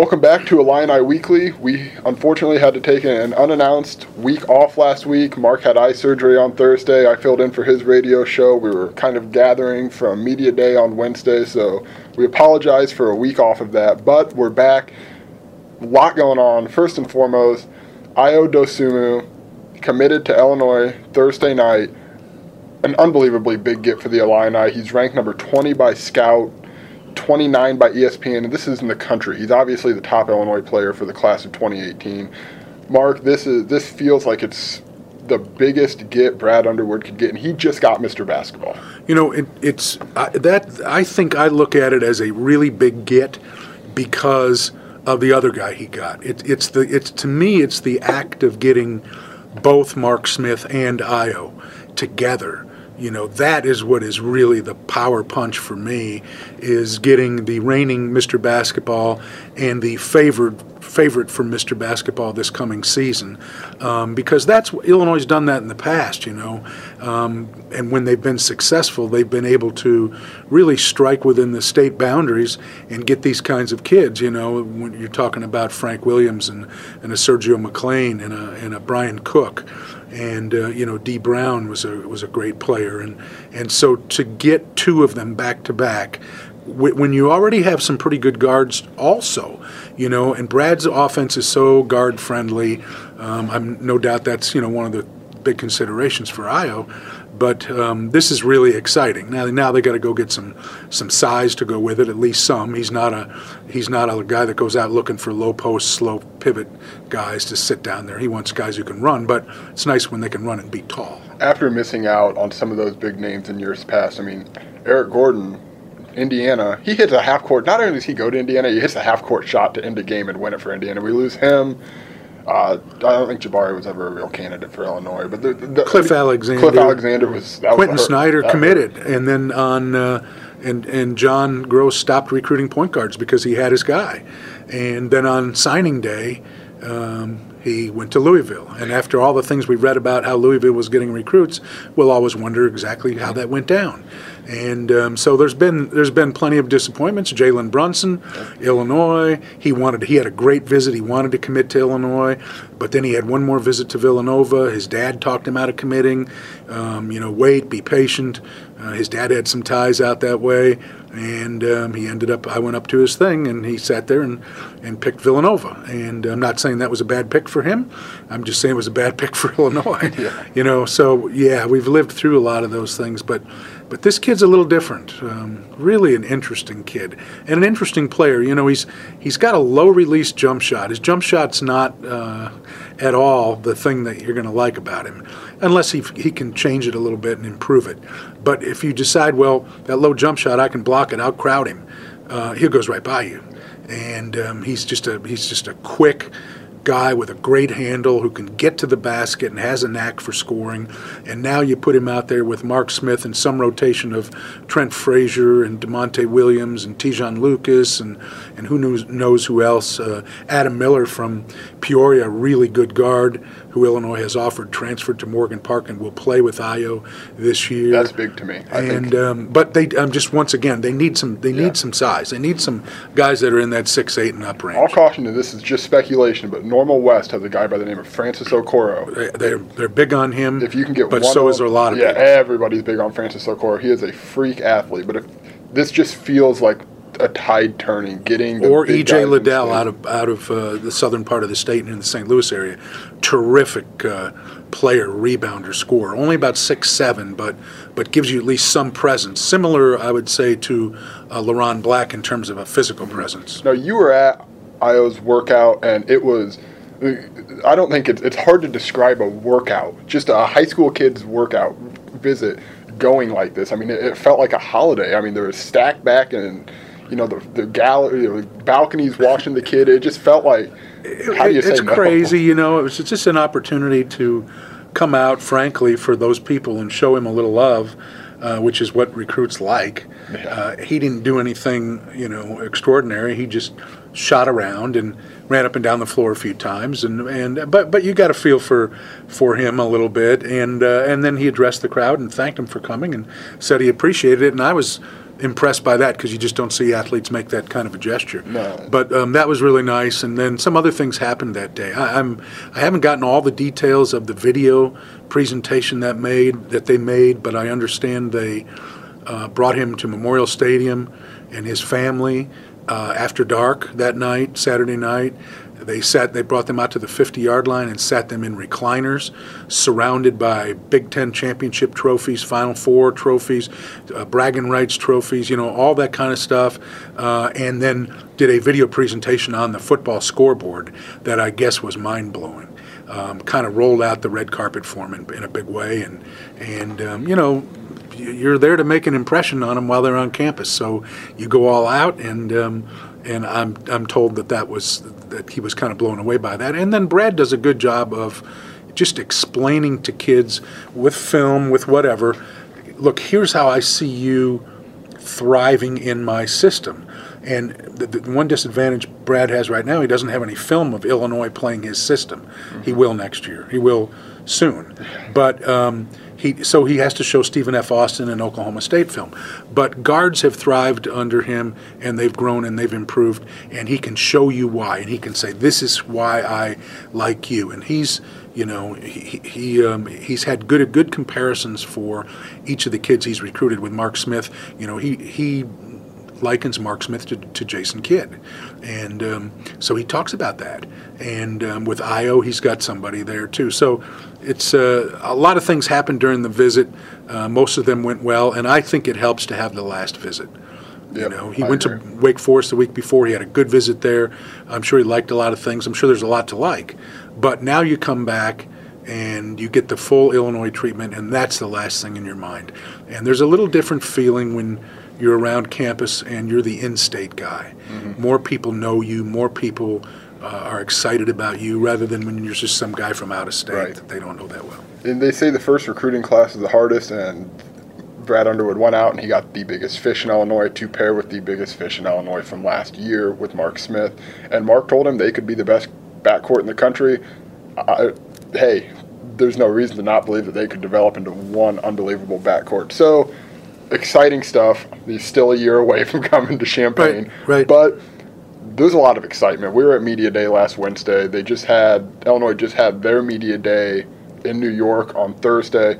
Welcome back to Illini Weekly. We unfortunately had to take an unannounced week off last week. Mark had eye surgery on Thursday. I filled in for his radio show. We were kind of gathering from Media Day on Wednesday, so we apologize for a week off of that. But we're back. A lot going on. First and foremost, Ayo Dosunmu committed to Illinois Thursday night. An unbelievably big get for the Illini. He's ranked number 20 by Scout. 29 by ESPN, and this is in the country. He's obviously the top Illinois player for the class of 2018. Mark, this is this feels like it's the biggest get Brad Underwood could get, and he just got Mr. Basketball. You know, it, it's uh, that I think I look at it as a really big get because of the other guy he got. It, it's the it's to me it's the act of getting both Mark Smith and Ayo together you know that is what is really the power punch for me is getting the reigning Mr. Basketball and the favored favorite for Mr. Basketball this coming season, um, because that's Illinois has done that in the past, you know, um, and when they've been successful, they've been able to really strike within the state boundaries and get these kinds of kids. You know, when you're talking about Frank Williams and, and a Sergio McClain and a and a Brian Cook and uh, you know Dee Brown was a was a great player, and and so to get two of them back to back, when you already have some pretty good guards, also, you know, and Brad's offense is so guard friendly. Um, I'm no doubt that's you know one of the big considerations for Ayo. But um, this is really exciting. Now, now they got to go get some some size to go with it, at least some. He's not a he's not a guy that goes out looking for low post, slow pivot guys to sit down there. He wants guys who can run, but it's nice when they can run and be tall. After missing out on some of those big names in years past, I mean, Eric Gordon Indiana, he hits a half court. Not only does he go to Indiana, he hits a half court shot to end a game and win it for Indiana. We lose him. Uh, I don't think Jabari was ever a real candidate for Illinois, but the, the, Cliff Alexander. Cliff Alexander was. Quentin was Snider committed, hurt. and then on uh, and and John Groce stopped recruiting point guards because he had his guy, and then on signing day. Um, he went to Louisville. And after all the things we read about how Louisville was getting recruits, we'll always wonder exactly how that went down. And um, so there's been there's been plenty of disappointments. Jalen Brunson, Illinois, he wanted he had a great visit. He wanted to commit to Illinois, but then he had one more visit to Villanova. His dad talked him out of committing. Um, you know, wait, be patient. Uh, his dad had some ties out that way, and um, he ended up. I went up to his thing, and he sat there and, and picked Villanova. And I'm not saying that was a bad pick for him. I'm just saying it was a bad pick for Illinois. yeah. You know, so yeah, we've lived through a lot of those things, but but this kid's a little different. Um, really, an interesting kid and an interesting player. You know, he's he's got a low release jump shot. His jump shot's not uh, at all the thing that you're going to like about him, unless he he can change it a little bit and improve it. But if you decide, well, that low jump shot, I can block it, I'll crowd him. Uh, he goes right by you, and um, he's just a he's just a quick guy with a great handle who can get to the basket and has a knack for scoring. And now you put him out there with Mark Smith and some rotation of Trent Frazier and Da'Monte Williams and Te'Jon Lucas and, and who knows, knows who else. Uh, Adam Miller from Peoria, a really good guard who Illinois has offered transferred to Morgan Park and will play with Ayo this year. That's big to me. I and um, but they um, just once again they need some they yeah. need some size. They need some guys that are in that six eight and up range. I'll caution you. This is just speculation, but Normal West has a guy by the name of Francis Okoro. They, are they're big on him. If you can get, but so is a lot of yeah. Everybody's big on Francis Okoro. He is a freak athlete. But if this just feels like a tide turning, getting or EJ Liddell out of out of uh, the southern part of the state and in the St. Louis area, terrific uh, player, rebounder, scorer. Only about six seven, but but gives you at least some presence. Similar, I would say, to uh, LeRon Black in terms of a physical presence. Now you were at Ayo's workout, and it was. I don't think it's, it's hard to describe a workout, just a high school kid's workout visit going like this. I mean, it, it felt like a holiday. I mean, there was stacked back and you know, the, the gallery, know, balconies watching the kid. It just felt like, how do you say It's no? crazy, you know. It was just an opportunity to come out, frankly, for those people and show him a little love. Uh, which is what recruits like. Yeah. Uh, he didn't do anything, you know, extraordinary. He just shot around and ran up and down the floor a few times, and, and but but you got a feel for for him a little bit, and uh, and then he addressed the crowd and thanked him for coming and said he appreciated it, and I was impressed by that because you just don't see athletes make that kind of a gesture. No. But um, that was really nice. And then some other things happened that day. I, I'm I haven't gotten all the details of the video presentation that made that they made, but I understand they uh, brought him to Memorial Stadium and his family uh, after dark that night, Saturday night. They sat. They brought them out to the 50-yard line and sat them in recliners, surrounded by Big Ten championship trophies, Final Four trophies, uh, bragging rights trophies. You know all that kind of stuff. Uh, and then did a video presentation on the football scoreboard that I guess was mind blowing. Um, kind of rolled out the red carpet for him in, in a big way, and and um, you know you're there to make an impression on them while they're on campus. So you go all out, and um, and I'm I'm told that that was that he was kind of blown away by that. And then Brad does a good job of just explaining to kids with film, with whatever. Look, here's how I see you thriving in my system. And the, the one disadvantage Brad has right now, he doesn't have any film of Illinois playing his system. Mm-hmm. He will next year. He will soon. But um, he, so he has to show Stephen F. Austin an Oklahoma State film. But guards have thrived under him, and they've grown and they've improved, and he can show you why, and he can say, "This is why I like you." And he's, you know, he, he um, he's had good good comparisons for each of the kids he's recruited with Mark Smith. You know, he he likens Mark Smith to, to Jason Kidd. And um, so he talks about that. And um, with Ayo, he's got somebody there too. So it's uh, a lot of things happened during the visit. Uh, most of them went well, and I think it helps to have the last visit. Yep, you know, he I went agree. to Wake Forest the week before. He had a good visit there. I'm sure he liked a lot of things. I'm sure there's a lot to like. But now you come back and you get the full Illinois treatment, and that's the last thing in your mind. And there's a little different feeling when you're around campus and you're the in-state guy. Mm-hmm. More people know you. More people uh, are excited about you, rather than when you're just some guy from out of state Right. that they don't know that well. And they say the first recruiting class is the hardest, and Brad Underwood went out and he got the biggest fish in Illinois to pair with the biggest fish in Illinois from last year with Mark Smith. And Mark told him they could be the best backcourt in the country. I, hey, there's no reason to not believe that they could develop into one unbelievable backcourt. So exciting stuff. He's still a year away from coming to Champaign. Right, right. But there's a lot of excitement. We were at Media Day last Wednesday. They just had Illinois just had their Media Day in New York on Thursday.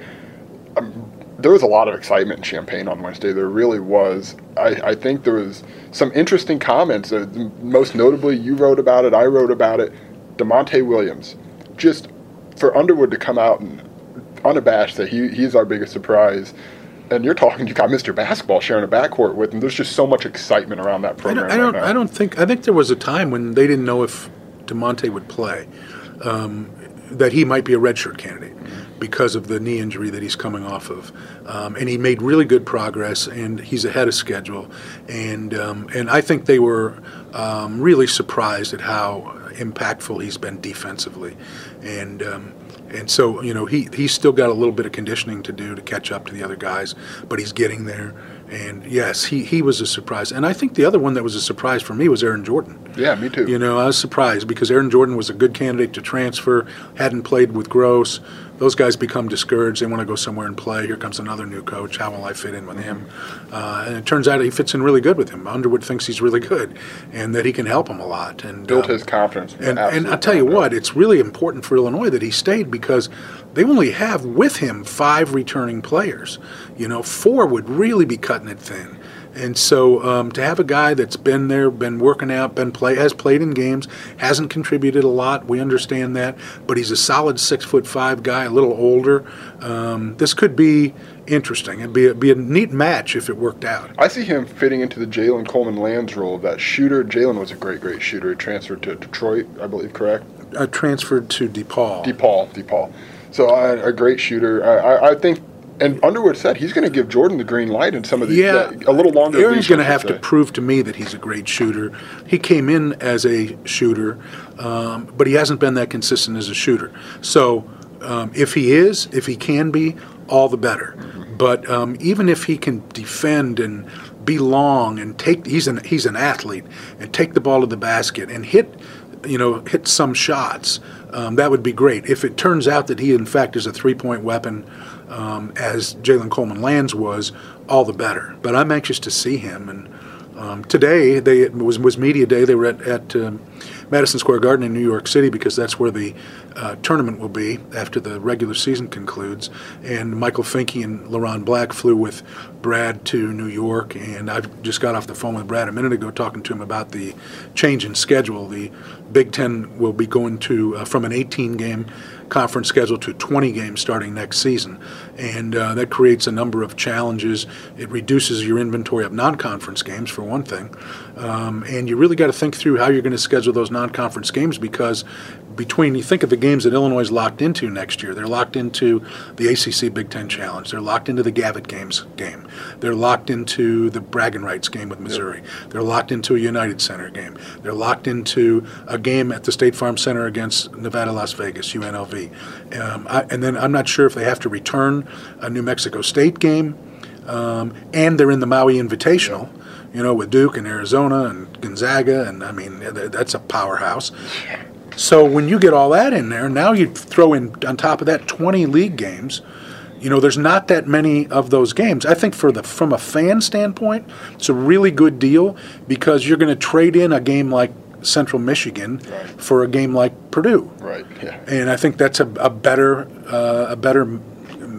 Um, there was a lot of excitement in Champaign on Wednesday. There really was. I, I think there was some interesting comments. Uh, most notably, you wrote about it. I wrote about it. Da'Monte Williams, just for Underwood to come out and unabashed that he he's our biggest surprise. And you're talking, you got Mr. Basketball sharing a backcourt with him. There's just so much excitement around that I program. don't, I don't, right now. I don't think. I think there was a time when they didn't know if Da'Monte would play, um, that he might be a redshirt candidate because of the knee injury that he's coming off of, um, and he made really good progress, and he's ahead of schedule, and um, and I think they were um, really surprised at how impactful he's been defensively, and. And so, you know, he, he's still got a little bit of conditioning to do to catch up to the other guys, but he's getting there. And yes, he, he was a surprise. And I think the other one that was a surprise for me was Aaron Jordan. Yeah, me too. You know, I was surprised because Aaron Jordan was a good candidate to transfer, hadn't played with Groce. Those guys become discouraged. They want to go somewhere and play. Here comes another new coach. How will I fit in with him? Uh, and it turns out he fits in really good with him. Underwood thinks he's really good and that he can help him a lot. And Built um, his confidence. and, and I'll tell you what, it's really important for Illinois that he stayed because they only have with him five returning players. You know, four would really be cutting it thin. And so um, to have a guy that's been there, been working out, been play, has played in games, hasn't contributed a lot. We understand that, but he's a solid six foot five guy, a little older. Um, this could be interesting. It'd be a, be a neat match if it worked out. I see him fitting into the Jalen Coleman Lands role of that shooter. Jalen was a great, great shooter. He transferred to Detroit, I believe, correct? Uh, transferred to DePaul. DePaul, DePaul. So uh, a great shooter. I, I, I think, and Underwood said he's going to give Jordan the green light in some of the Yeah, a little longer. Aaron's going to have to prove to me that he's a great shooter. He came in as a shooter, um, but he hasn't been that consistent as a shooter. So um, if he is, if he can be, all the better. But um, even if he can defend and be long and take, he's an he's an athlete and take the ball to the basket and hit, you know, hit some shots. um, that would be great. If it turns out that he, in fact, is a three point weapon, um, as Jalen Coleman Lands was, all the better. But I'm anxious to see him. And um, today, they it was was media day. They were at, at um, Madison Square Garden in New York City because that's where the uh, tournament will be after the regular season concludes. And Michael Finke and LeRon Black flew with Brad to New York, and I just got off the phone with Brad a minute ago talking to him about the change in schedule. The Big Ten will be going to uh, from an 18 game conference schedule to 20 games starting next season. And uh, that creates a number of challenges. It reduces your inventory of non conference games, for one thing. Um, and you really got to think through how you're going to schedule those non conference games because between you think of the games that Illinois is locked into next year. They're locked into the ACC Big Ten Challenge. They're locked into the Gavitt Games game. They're locked into the Bragging Rights game with Missouri. Yep. They're locked into a United Center game. They're locked into a game at the State Farm Center against Nevada, Las Vegas, UNLV. Um, I, and then I'm not sure if they have to return a New Mexico State game. Um, and they're in the Maui Invitational. You know, with Duke and Arizona and Gonzaga, and I mean, that's a powerhouse. So when you get all that in there, now you throw in on top of that 20 league games. You know, there's not that many of those games. I think for the from a fan standpoint, it's a really good deal because you're going to trade in a game like Central Michigan right. for a game like Purdue. Right. Yeah. And I think that's a, a better uh, a better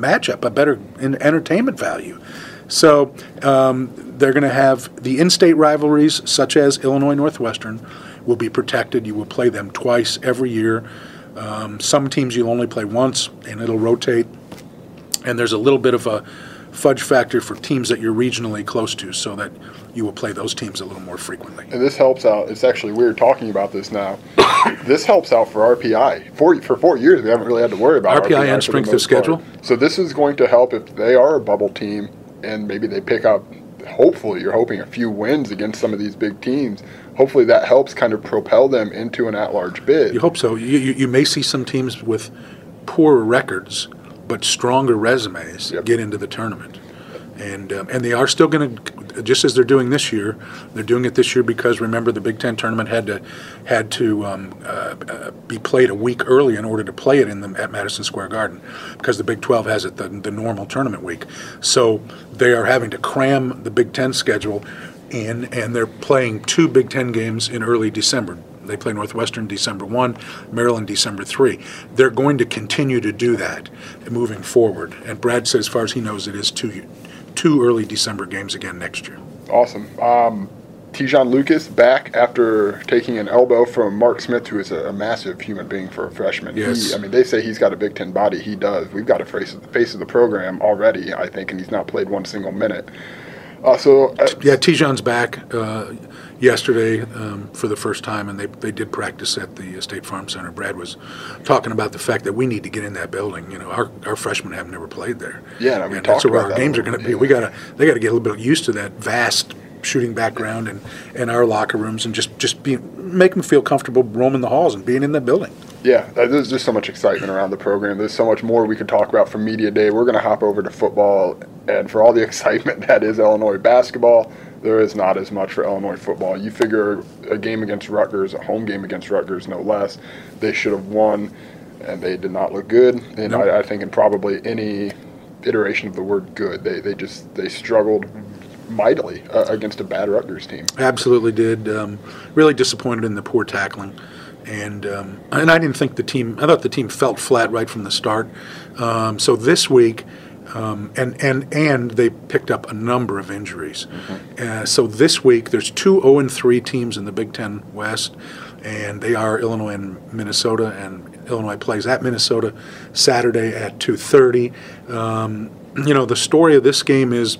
matchup, a better entertainment value. So um, they're going to have the in-state rivalries such as Illinois Northwestern will be protected. You will play them twice every year. Um, some teams you'll only play once, and it'll rotate. And there's a little bit of a fudge factor for teams that you're regionally close to, so that you will play those teams a little more frequently. And this helps out. It's actually weird talking about this now. this helps out for RPI. For for four years, we haven't really had to worry about RPI, RPI and strength of schedule. Part. So this is going to help if they are a bubble team, and maybe they pick up. Hopefully, you're hoping a few wins against some of these big teams hopefully that helps kind of propel them into an at-large bid. You hope so. You, you, you may see some teams with poorer records but stronger resumes yep. get into the tournament. And, um, and they are still going to, just as they're doing this year, they're doing it this year because remember the Big Ten tournament had to had to um, uh, uh, be played a week early in order to play it in the, at Madison Square Garden because the Big 12 has it the, the normal tournament week. So they are having to cram the Big Ten schedule in, and they're playing two Big Ten games in early December. They play Northwestern December 1, Maryland December 3. They're going to continue to do that moving forward. And Brad said, as far as he knows, it is two, two early December games again next year. Awesome. Um, Te'Jon Lucas back after taking an elbow from Mark Smith, who is a, a massive human being for a freshman. Yes. He, I mean, they say he's got a Big Ten body. He does. We've got a face, the face of the program already, I think, and he's not played one single minute. Uh, so uh, yeah, Te'Jon's back uh, yesterday um, for the first time, and they they did practice at the State Farm Center. Brad was talking about the fact that we need to get in that building. You know, our, our freshmen have never played there. Yeah, and, and that's where our games are going to be. Yeah. We gotta they got to get a little bit used to that vast shooting background and, and our locker rooms and just just be make them feel comfortable roaming the halls and being in that building. Yeah, uh, there's just so much excitement around the program. There's so much more we could talk about from media day. We're going to hop over to football, and for all the excitement that is Illinois basketball, there is not as much for Illinois football. You figure a game against Rutgers, a home game against Rutgers, no less, they should have won, and they did not look good. And nope. I, I think in probably any iteration of the word good, they they just they struggled mightily uh, against a bad Rutgers team. Absolutely did. Um, really disappointed in the poor tackling and um, and I didn't think the team. I thought the team felt flat right from the start. Um, so this week, um, and and and they picked up a number of injuries. Mm-hmm. Uh, so this week, there's two 0 and 3 teams in the Big Ten West, and they are Illinois and Minnesota. And Illinois plays at Minnesota Saturday at 2:30. Um, you know, the story of this game is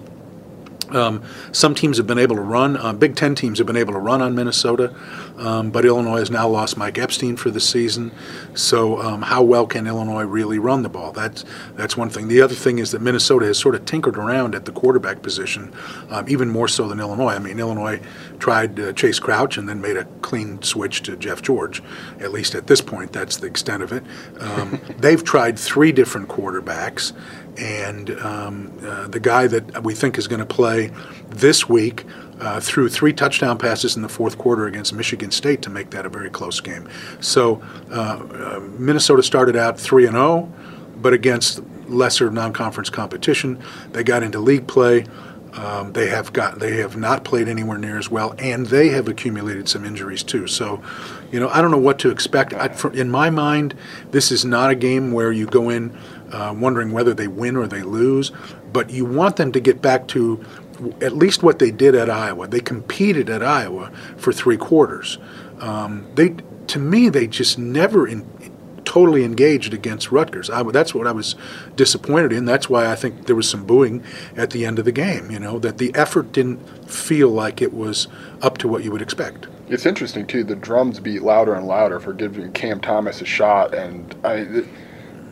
um, some teams have been able to run. Uh, Big Ten teams have been able to run on Minnesota, um, but Illinois has now lost Mike Epstein for the season. So, um, how well can Illinois really run the ball? That's that's one thing. The other thing is that Minnesota has sort of tinkered around at the quarterback position, um, even more so than Illinois. I mean, Illinois tried uh, Chayce Crouch and then made a clean switch to Jeff George. At least at this point, that's the extent of it. Um, they've tried three different quarterbacks and um, uh, the guy that we think is going to play this week uh, threw three touchdown passes in the fourth quarter against Michigan State to make that a very close game. So uh, uh, Minnesota started out 3 and 0, but against lesser non-conference competition, they got into league play. Um, they have got they have not played anywhere near as well, and they have accumulated some injuries too. So, you know, I don't know what to expect. I, for, in my mind, this is not a game where you go in uh, wondering whether they win or they lose, but you want them to get back to at least what they did at Iowa. They competed at Iowa for three quarters. Um, they, to me, they just never in, totally engaged against Rutgers. I, that's what I was disappointed in. That's why I think there was some booing at the end of the game. You know that the effort didn't feel like it was up to what you would expect. It's interesting too. The drums beat louder and louder for giving Cam Thomas a shot, and I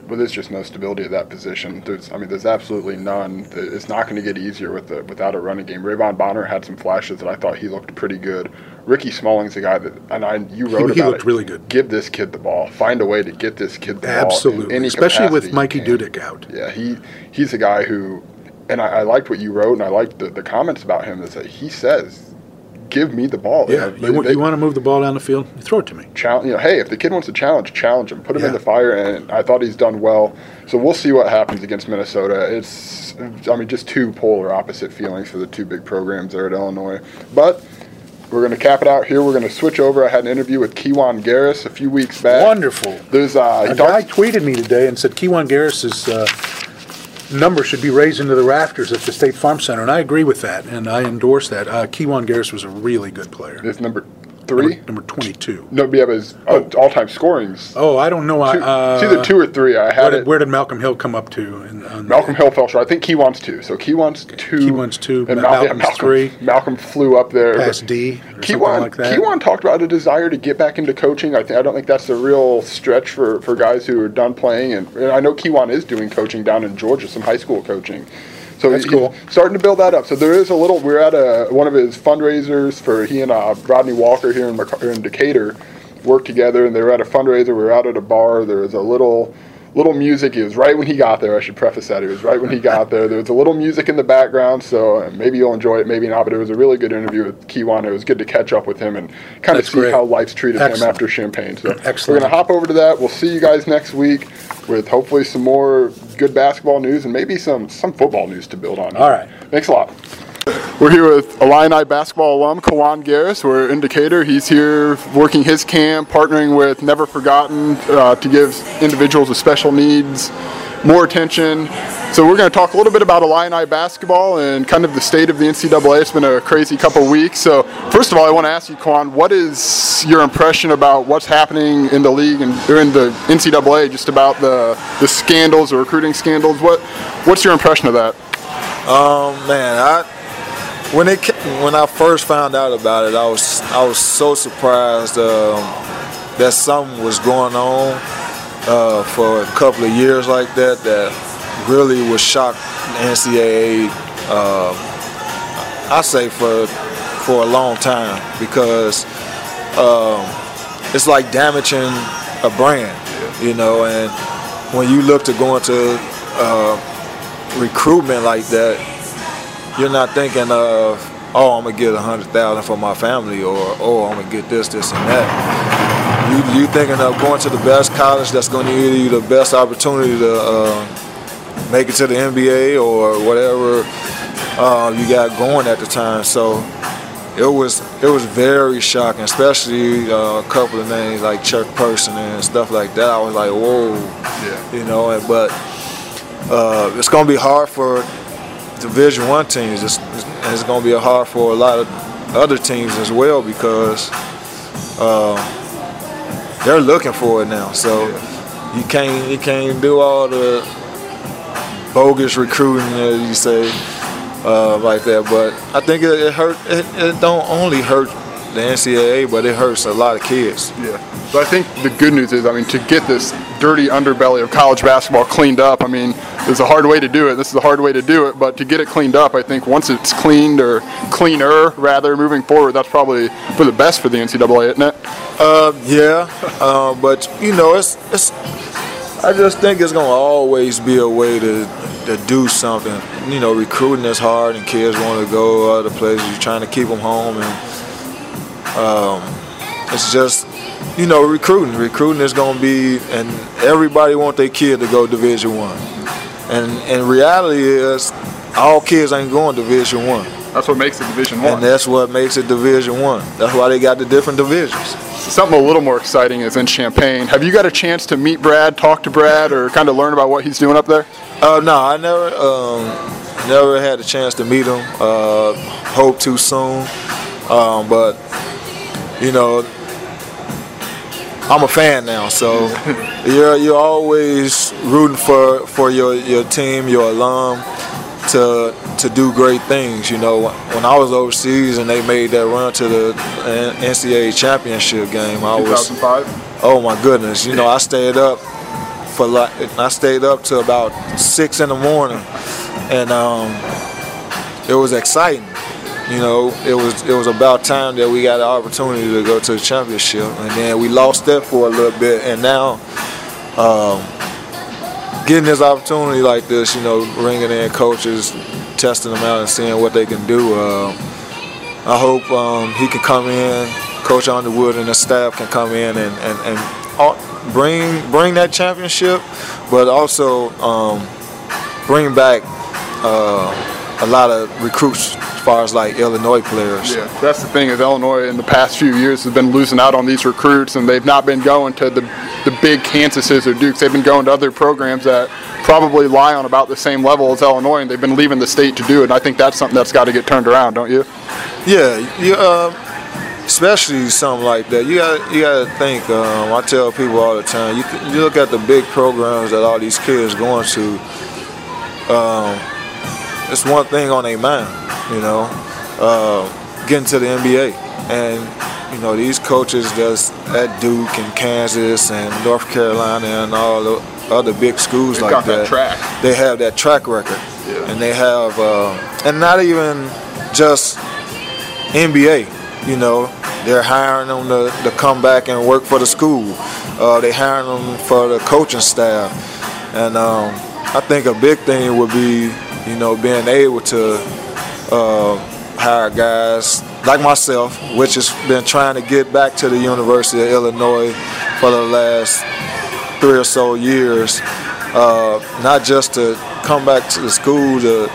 but there's just no stability at that position. There's, I mean, there's absolutely none. It's not going to get easier with the, without a running game. Ra'Von Bonner had some flashes that I thought he looked pretty good. Ricky Smalling's a guy that, and I, you wrote he, about he looked it. really good. Give this kid the ball. Find a way to get this kid the Absolutely. ball. Absolutely, especially with Mikey Dudek out. Yeah, he he's a guy who, and I, I liked what you wrote, and I liked the, the comments about him that he says give me the ball. Yeah, you, know, you, they, you, want to move the ball down the field, throw it to me. Challenge, you know, hey, if the kid wants to challenge, challenge him, put him yeah. in the fire. And I thought he's done well. So we'll see what happens against Minnesota. It's, I mean, just two polar opposite feelings for the two big programs there at Illinois. But we're going to cap it out here. We're going to switch over. I had an interview with Kiwane Garris a few weeks back. Wonderful. There's uh, a guy tweeted me today and said Kiwane Garris is. Uh, number should be raised into the rafters at the State Farm Center, and I agree with that, and I endorse that. Uh, Kiwane Garris was a really good player. Number three? Number, number 22. No, yeah, but his oh. all-time scorings. Oh, I don't know. Two, uh, it's either two or three. I had where did, it. Where did Malcolm Hill come up to? In, Malcolm Hill fell short. I think Kiwane's two. So Kiwane's two. Kiwane's two. And Mal- yeah, Malcolm, three. Malcolm flew up there. Past D. Kiwane, like that. Kiwane talked about a desire to get back into coaching. I think I don't think that's a real stretch for, for guys who are done playing. And, and I know Kiwane is doing coaching down in Georgia, some high school coaching. So that's cool. Starting to build that up. So there is a little. We're at a one of his fundraisers for he and uh, Rodney Walker here in, in Decatur work together, and they were at a fundraiser. We were out at a bar. There was a little little music. It was right when he got there. I should preface that. It was right when he got there. There was a little music in the background, so uh, maybe you'll enjoy it, maybe not. But it was a really good interview with Kiwane. It was good to catch up with him and kind That's of see great. how life's treated Excellent. him after Champaign. So Excellent. we're going to hop over to that. We'll see you guys next week with hopefully some more good basketball news and maybe some some football news to build on. All right. Thanks a lot. We're here with Illini basketball alum Kiwane Garris. We're in Decatur. He's here working his camp, partnering with Never Forgotten uh, to give individuals with special needs more attention. So we're going to talk a little bit about Illini basketball and kind of the state of the NCAA. It's been a crazy couple weeks. So first of all, I want to ask you, Kiwane, what is your impression about what's happening in the league and in the NCAA, just about the the scandals, the recruiting scandals? What what's your impression of that? Um, man, I when it when I first found out about it, I was I was so surprised um, that something was going on uh, for a couple of years like that. That really was shocked the NCAA. Uh, I say for for a long time because um, it's like damaging a brand, you know. And when you look to go into uh, recruitment like that, you're not thinking of, oh, I'm gonna get a hundred thousand for my family, or oh, I'm gonna get this, this, and that. You you thinking of going to the best college that's gonna give you the best opportunity to uh, make it to the NBA or whatever uh, you got going at the time. So it was it was very shocking, especially uh, a couple of names like Chuck Person and stuff like that. I was like, whoa, Yeah. you know. And, but uh, it's gonna be hard for Division One teams. It's, it's going to be hard for a lot of other teams as well because uh, they're looking for it now. So you can't you can't do all the bogus recruiting as you say uh, like that. But I think it, it hurt. It, it don't only hurt the NCAA, but it hurts a lot of kids. Yeah. But I think the good news is, I mean, to get this dirty underbelly of college basketball cleaned up, I mean, there's a hard way to do it. This is a hard way to do it, but to get it cleaned up, I think once it's cleaned or cleaner, rather, moving forward, that's probably for the best for the NCAA, isn't it? Uh, yeah, uh, but you know, it's it's I just think it's gonna always be a way to to do something. You know, recruiting is hard, and kids want to go other places. You're trying to keep them home, and um, it's just you know recruiting. Recruiting is gonna be, and everybody want their kid to go Division One. And and reality is, all kids ain't going Division One. That's what makes it Division One. And that's what makes it Division One. That's why they got the different divisions. Something a little more exciting is in Champaign. Have you got a chance to meet Brad, talk to Brad, or kind of learn about what he's doing up there? Uh, no, I never, um, never had a chance to meet him. Uh, hope too soon, um, but you know, I'm a fan now, so you're you're always rooting for for your your team, your alum, to to do great things. You know, when I was overseas and they made that run to the NCAA championship game, I was 2005. oh my goodness. You know, I stayed up for like I stayed up to about six in the morning, and um, it was exciting. You know, it was it was about time that we got the opportunity to go to the championship, and then we lost that for a little bit, and now. Um, getting this opportunity like this, you know, bringing in coaches, testing them out and seeing what they can do. Uh, I hope um, he can come in, Coach Underwood and the staff can come in and, and, and bring bring that championship, but also um, bring back uh, a lot of recruits as far as like Illinois players. Yeah, that's the thing is Illinois in the past few years has been losing out on these recruits, and they've not been going to the the big Kansases or Dukes. They've been going to other programs that probably lie on about the same level as Illinois, and they've been leaving the state to do it. And I think that's something that's got to get turned around, don't you? Yeah, you, uh, especially something like that. You got you got to think. Um, I tell people all the time. You, you look at the big programs that all these kids going to. Um, it's one thing on their mind, you know, uh, getting to the NBA, and you know these coaches that's at Duke and Kansas and North Carolina and all the other big schools They've like got that track. They have that track record, Yeah. and they have, uh, and not even just NBA. You know, they're hiring them to, to come back and work for the school. Uh, they hiring them for the coaching staff, and um, I think a big thing would be, you know, being able to uh, hire guys like myself, which has been trying to get back to the University of Illinois for the last three or so years, uh, not just to come back to the school to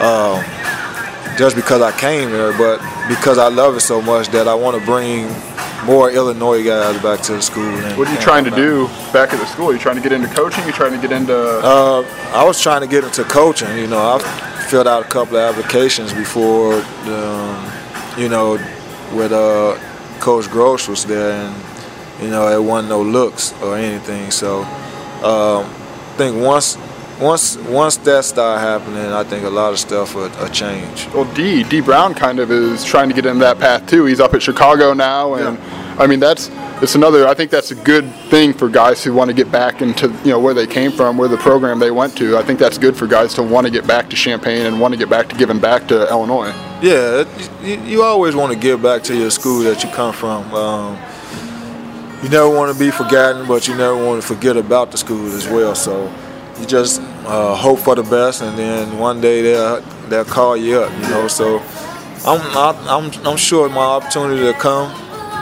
uh, just because I came here, but because I love it so much that I want to bring more Illinois guys back to the school. and- What are you trying to do back at the school? Are you trying to get into coaching? you trying to get into Uh, I was trying to get into coaching. You know, I filled out a couple of applications before, um, you know, with uh, Coach Groce was there, and you know, it wasn't no looks or anything. So, um, I think once, once, once that started happening, I think a lot of stuff would, would change. well, D D Brown kind of is trying to get in that path too. He's up at Chicago now, and I mean that's it's another. I think that's a good thing for guys who want to get back into you know where they came from, where the program they went to. I think that's good for guys to want to get back to Champaign and want to get back to giving back to Illinois. Yeah, you, you always want to give back to your school that you come from. Um, you never want to be forgotten, but you never want to forget about the school as well. So you just uh, hope for the best, and then one day they'll they'll call you up. You know, so I'm I'm I'm sure my opportunity to come,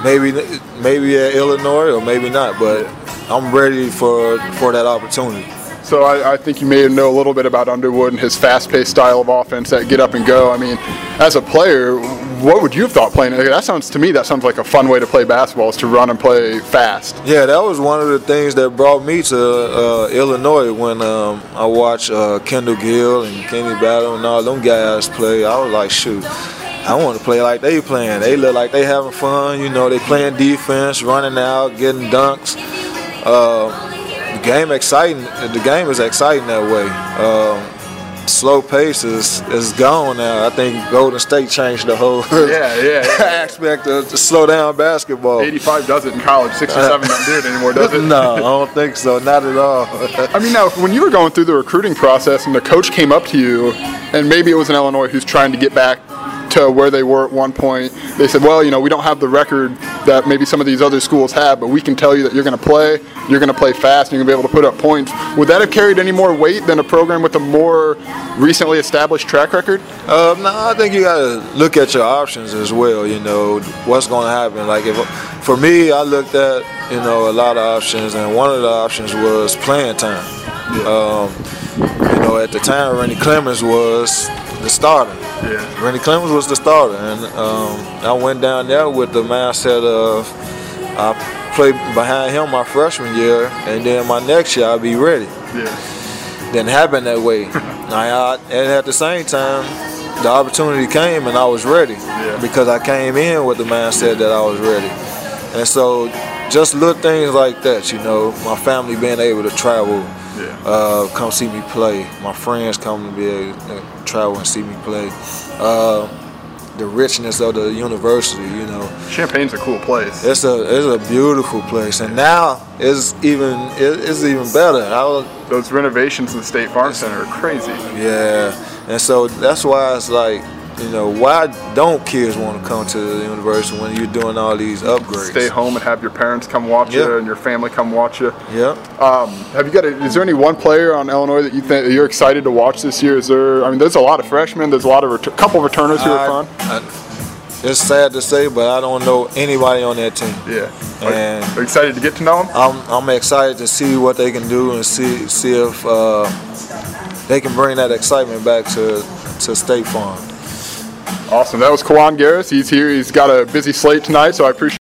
maybe maybe at Illinois or maybe not, but I'm ready for for that opportunity. So I, I think you may know a little bit about Underwood and his fast-paced style of offense, that get up and go. I mean, as a player, what would you have thought playing? That sounds to me that sounds like a fun way to play basketball is to run and play fast. Yeah, that was one of the things that brought me to uh, Illinois when um, I watched uh, Kendall Gill and Kenny Battle and all them guys play. I was like, shoot, I want to play like they playing. They look like they having fun. You know, they playing defense, running out, getting dunks. Uh, the game exciting. The game is exciting that way. Um, slow pace is, is gone now. I think Golden State changed the whole Yeah, yeah. yeah. aspect of to slow down basketball. 85 does it in college. 67 don't do it anymore, does it? no, I don't think so. Not at all. I mean, now when you were going through the recruiting process and the coach came up to you, and maybe it was an Illinois who's trying to get back to where they were at one point. They said, well, you know, we don't have the record that maybe some of these other schools have, but we can tell you that you're going to play, you're going to play fast, and you're going to be able to put up points. Would that have carried any more weight than a program with a more recently established track record? Uh, no, I think you got to look at your options as well. You know, what's going to happen. Like if for me, I looked at you know a lot of options, and one of the options was playing time. Um, you know, at the time, Randy Clemons was the starter. Yeah. Rennie Clemons was the starter, and um, I went down there with the mindset of I played behind him my freshman year, and then my next year I'll be ready. Yeah. Didn't happen that way. I, and at the same time, the opportunity came and I was ready Yeah. because I came in with the mindset that I was ready. And so, just little things like that, you know, my family being able to travel, Yeah. uh, come see me play, my friends come to be able to travel and see me play. Uh, the richness of the university, you know, Champaign's a cool place. it's a it's a beautiful place, and now it's even it, it's even better. Was, Those renovations in the State Farm Center are crazy. yeah, and so that's why it's like, you know, why don't kids want to come to the university when you're doing all these upgrades? Stay home and have your parents come watch Yeah. you and your family come watch you. Yeah. Um, have you got? A, is there any one player on Illinois that you think that you're excited to watch this year? Is there? I mean, there's a lot of freshmen. There's a lot of ret- couple returners who are I- fun. I- it's sad to say, but I don't know anybody on that team. Yeah. Are, And- are you excited to get to know them? I'm I'm excited to see what they can do and see see if uh, they can bring that excitement back to to State Farm. Awesome. That was Kiwane Garris. He's here. He's got a busy slate tonight, so I appreciate.